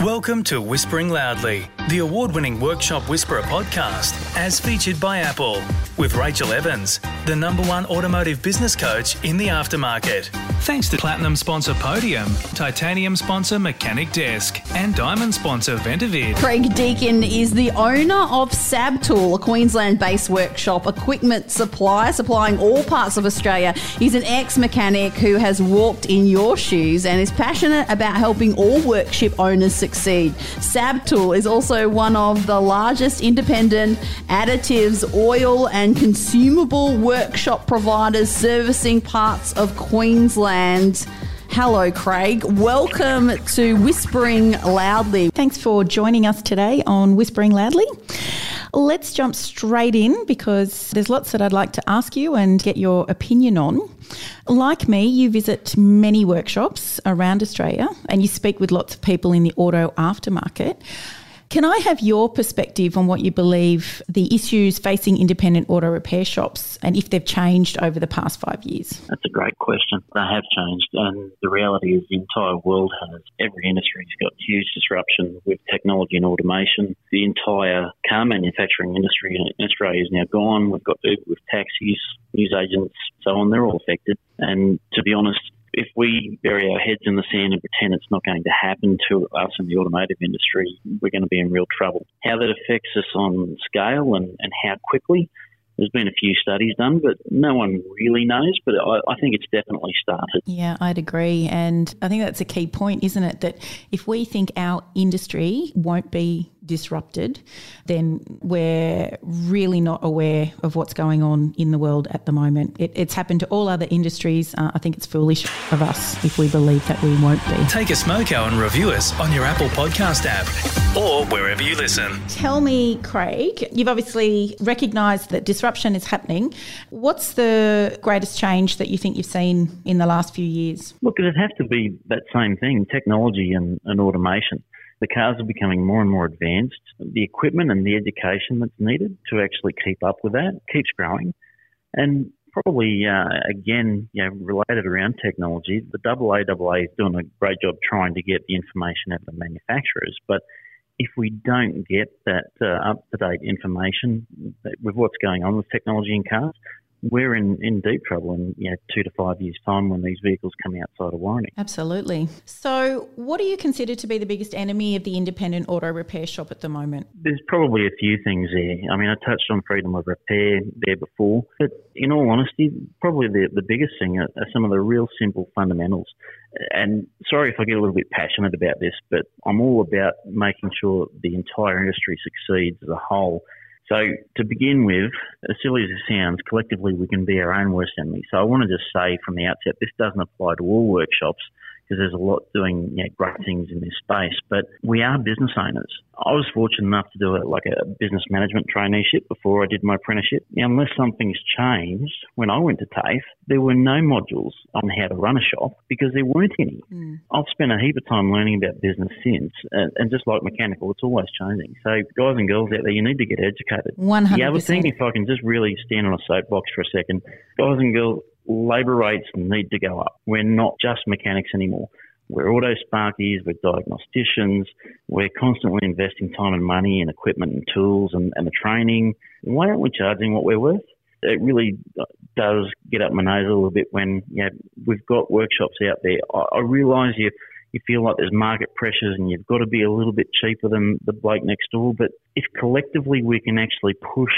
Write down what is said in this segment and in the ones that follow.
Welcome to Whispering Loudly, the award winning Workshop Whisperer podcast, as featured by Apple, with Rachael Evans, the number one automotive business coach in the aftermarket. Thanks to Platinum sponsor Podium, Titanium sponsor Mechanic Desk, and Diamond sponsor Ventavid. Craig Deacon is the owner of Sabtool, a Queensland based workshop equipment supplier supplying all parts of Australia. He's an ex mechanic who has walked in your shoes and is passionate about helping all workshop owners succeed. Sabtool is also one of the largest independent additives, oil, and consumable workshop providers servicing parts of Queensland. Hello, Craig. Welcome to Whispering Loudly. Thanks for joining us today on Whispering Loudly. Let's jump straight in because there's lots that I'd like to ask you and get your opinion on. Like me, you visit many workshops around Australia and you speak with lots of people in the auto aftermarket. Can I have your perspective on what you believe the issues facing independent auto repair shops and if they've changed over the past five years? That's a great question. They have changed, and the reality is the entire world has. Every industry's got huge disruption with technology and automation. The entire car manufacturing industry in Australia is now gone. We've got Uber with taxis, news agents, so on. They're all affected. And to be honest, if we bury our heads in the sand and pretend it's not going to happen to us in the automotive industry, we're going to be in real trouble. How that affects us on scale and, and how quickly, there's been a few studies done, but no one really knows. But I, I, think it's definitely started. Yeah, I'd agree. And I think that's a key point, isn't it? That if we think our industry won't be disrupted, then we're really not aware of what's going on in the world at the moment. It, it's happened to all other industries. Uh, I think it's foolish of us if we believe that we won't be. Take a smoko and review us on your Apple Podcast app or wherever you listen. Tell me, Craig, you've obviously recognised that disruption is happening. What's the greatest change that you think you've seen in the last few years? Look, it'd have to be that same thing technology and, and automation. The cars are becoming more and more advanced. The equipment and the education that's needed to actually keep up with that keeps growing. And probably, uh, again, you know, related around technology, the AAA is doing a great job trying to get the information out of the manufacturers. But if we don't get that uh, up to date information with what's going on with technology in cars, we're in, in deep trouble in you know, two to five years' time when these vehicles come outside of warranty. Absolutely. So, what do you consider to be the biggest enemy of the independent auto repair shop at the moment? There's probably a few things there. I mean, I touched on freedom of repair there before, but in all honesty, probably the, the biggest thing are, are some of the real simple fundamentals. And sorry if I get a little bit passionate about this, but I'm all about making sure the entire industry succeeds as a whole so to begin with, as silly as it sounds, collectively we can be our own worst enemy. So I want to just say from the outset, this doesn't apply to all workshops because there's a lot doing you know, great things in this space. But we are business owners. I was fortunate enough to do a, like a business management traineeship before I did my apprenticeship. Now, unless something's changed, when I went to TAFE, there were no modules on how to run a shop because there weren't any. Mm. I've spent a heap of time learning about business since, and, and, just like mechanical, it's always changing. So, guys and girls out there, you need to get educated. 100%. The other thing, if I can just really stand on a soapbox for a second, guys and girls, labour rates need to go up. We're not just mechanics anymore. We're auto sparkies, we're diagnosticians, we're constantly investing time and money in equipment and tools and, and the training. Why aren't we charging what we're worth? It really uh, does get up my nose a little bit when you know, we've got workshops out there. I, I realise you you feel like there's market pressures and you've got to be a little bit cheaper than the bloke next door. But if collectively we can actually push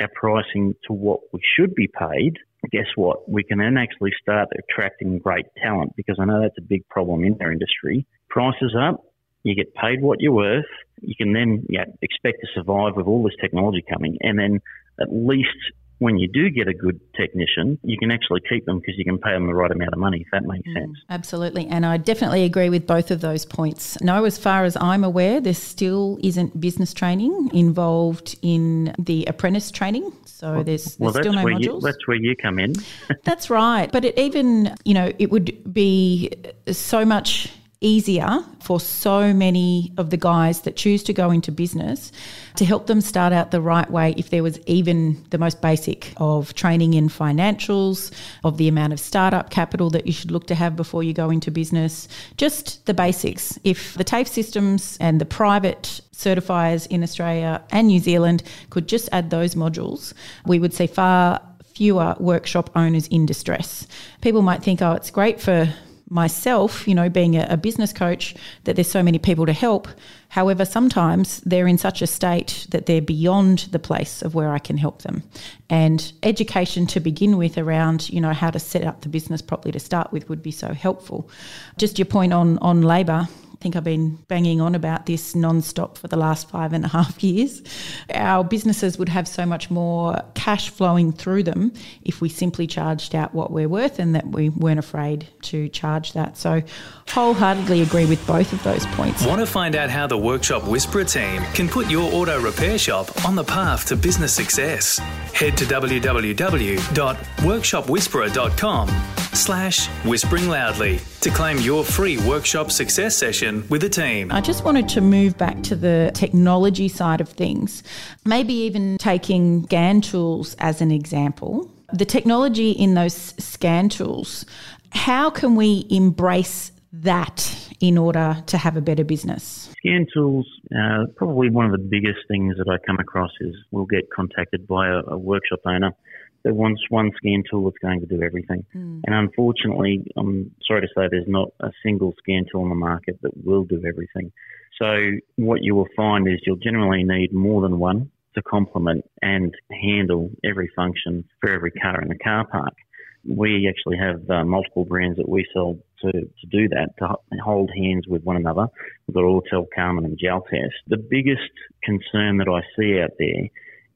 our pricing to what we should be paid, guess what? We can then actually start attracting great talent because I know that's a big problem in our industry. Prices up, you get paid what you're worth. You can then yeah, expect to survive with all this technology coming, and then at least when you do get a good technician, you can actually keep them because you can pay them the right amount of money, if that makes mm, sense. Absolutely. And I definitely agree with both of those points. No, as far as I'm aware, there still isn't business training involved in the apprentice training. So well, there's, there's well, still no modules. You, that's where you come in. that's right. But it even, you know, it would be so much easier for so many of the guys that choose to go into business to help them start out the right way if there was even the most basic of training in financials, of the amount of startup capital that you should look to have before you go into business, just the basics. If the TAFE systems and the private certifiers in Australia and New Zealand could just add those modules, we would see far fewer workshop owners in distress. People might think, oh, it's great for myself, you know, being a, a, business coach, that there's so many people to help. However, sometimes they're in such a state that they're beyond the place of where I can help them. And education to begin with around, you know, how to set up the business properly to start with would be so helpful. Just your point on on labour, think I've been banging on about this non-stop for the last five and a half years. Our businesses would have so much more cash flowing through them if we simply charged out what we're worth and that we weren't afraid to charge that. So, wholeheartedly agree with both of those points. Want to find out how the Workshop Whisperer team can put your auto repair shop on the path to business success? Head to www.workshopwhisperer.com slash whispering loudly to claim your free workshop success session with the team. I just wanted to move back to the technology side of things, maybe even taking scan tools as an example. The technology in those scan tools, how can we embrace that in order to have a better business? Scan tools, uh, probably one of the biggest things that I come across is we'll get contacted by a, a workshop owner that wants one scan tool that's going to do everything. Mm. And unfortunately, I'm sorry to say there's not a single scan tool on the market that will do everything. So what you will find is you'll generally need more than one to complement and handle every function for every car in the car park. We actually have uh, multiple brands that we sell to, to do that, to hold hands with one another. We've got Autel, Carman and Jaltest. The biggest concern that I see out there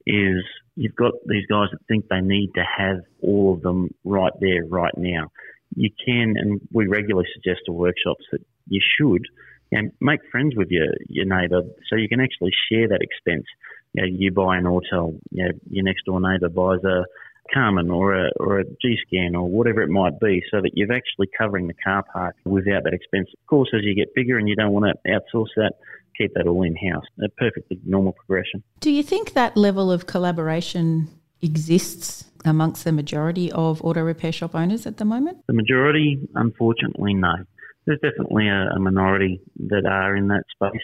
is you've got these guys that think they need to have all of them right there, right now. You can, and we regularly suggest to workshops that you should, and make friends with your, your neighbour so you can actually share that expense. You, know, you buy an Autel, you know, your next door neighbour buys a Carman or a, or a G-Scan or whatever it might be so that you're actually covering the car park without that expense. Of course, as you get bigger and you don't want to outsource that, keep that all in house. A perfectly normal progression. Do you think that level of collaboration exists amongst the majority of auto repair shop owners at the moment? The majority, unfortunately, no. There's definitely a, a minority that are in that space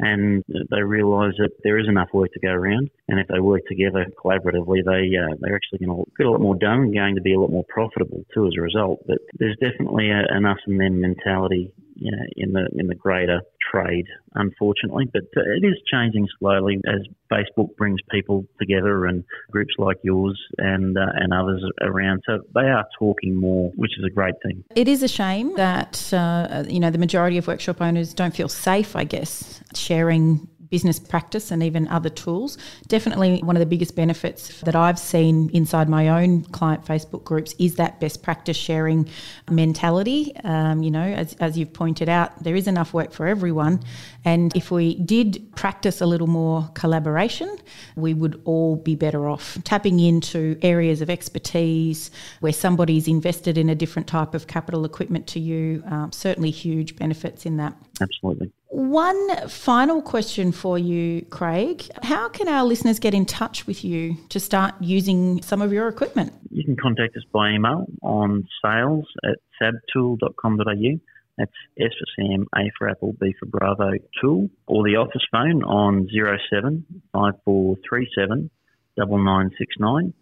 and they realise that there is enough work to go around. And if they work together collaboratively, they uh, they're actually going to get a lot more done and going to be a lot more profitable too as a result. But there's definitely a, an us and them mentality you know, in the in the greater trade, unfortunately. But uh, it is changing slowly as Facebook brings people together and groups like yours and uh, and others around. So they are talking more, which is a great thing. It is a shame that uh, you know the majority of workshop owners don't feel safe. I guess sharing business practice and even other tools. Definitely one of the biggest benefits that I've seen inside my own client Facebook groups is that best practice sharing mentality. Um, you know, as, as you've pointed out, there is enough work for everyone. And if we did practice a little more collaboration, we would all be better off. Tapping into areas of expertise where somebody's invested in a different type of capital equipment to you, um, certainly huge benefits in that. Absolutely. One final question for you, Craig. How can our listeners get in touch with you to start using some of your equipment? You can contact us by email on sales at sabtool.com.au. That's S for Sam, A for Apple, B for Bravo tool, or the office phone on 07 5437 9969,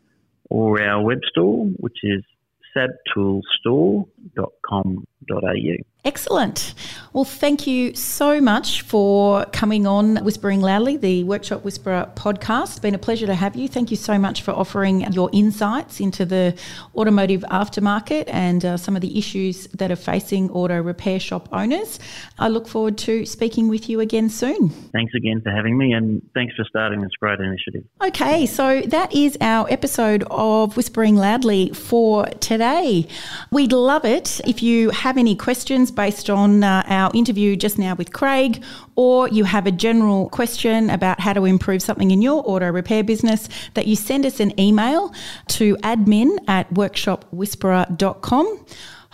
or our web store, which is sabtoolstore.com.au. Excellent. Well, thank you so much for coming on Whispering Loudly, the Workshop Whisperer podcast. It's been a pleasure to have you. Thank you so much for offering your insights into the automotive aftermarket and uh, some of the issues that are facing auto repair shop owners. I look forward to speaking with you again soon. Thanks again for having me and thanks for starting this great initiative. Okay, so that is our episode of Whispering Loudly for today. We'd love it if you have any questions based on uh, our interview just now with Craig, or you have a general question about how to improve something in your auto repair business, that you send us an email to admin at workshopwhisperer.com.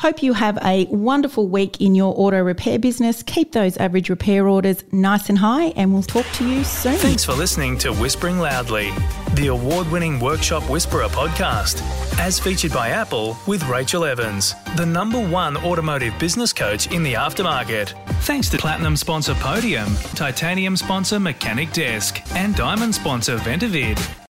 Hope you have a wonderful week in your auto repair business. Keep those average repair orders nice and high, and we'll talk to you soon. Thanks for listening to Whispering Loudly, the award winning Workshop Whisperer podcast, as featured by Apple with Rachael Evans, the number one automotive business coach in the aftermarket. Thanks to Platinum sponsor Podium, Titanium sponsor Mechanic Desk, and Diamond sponsor Ventavid.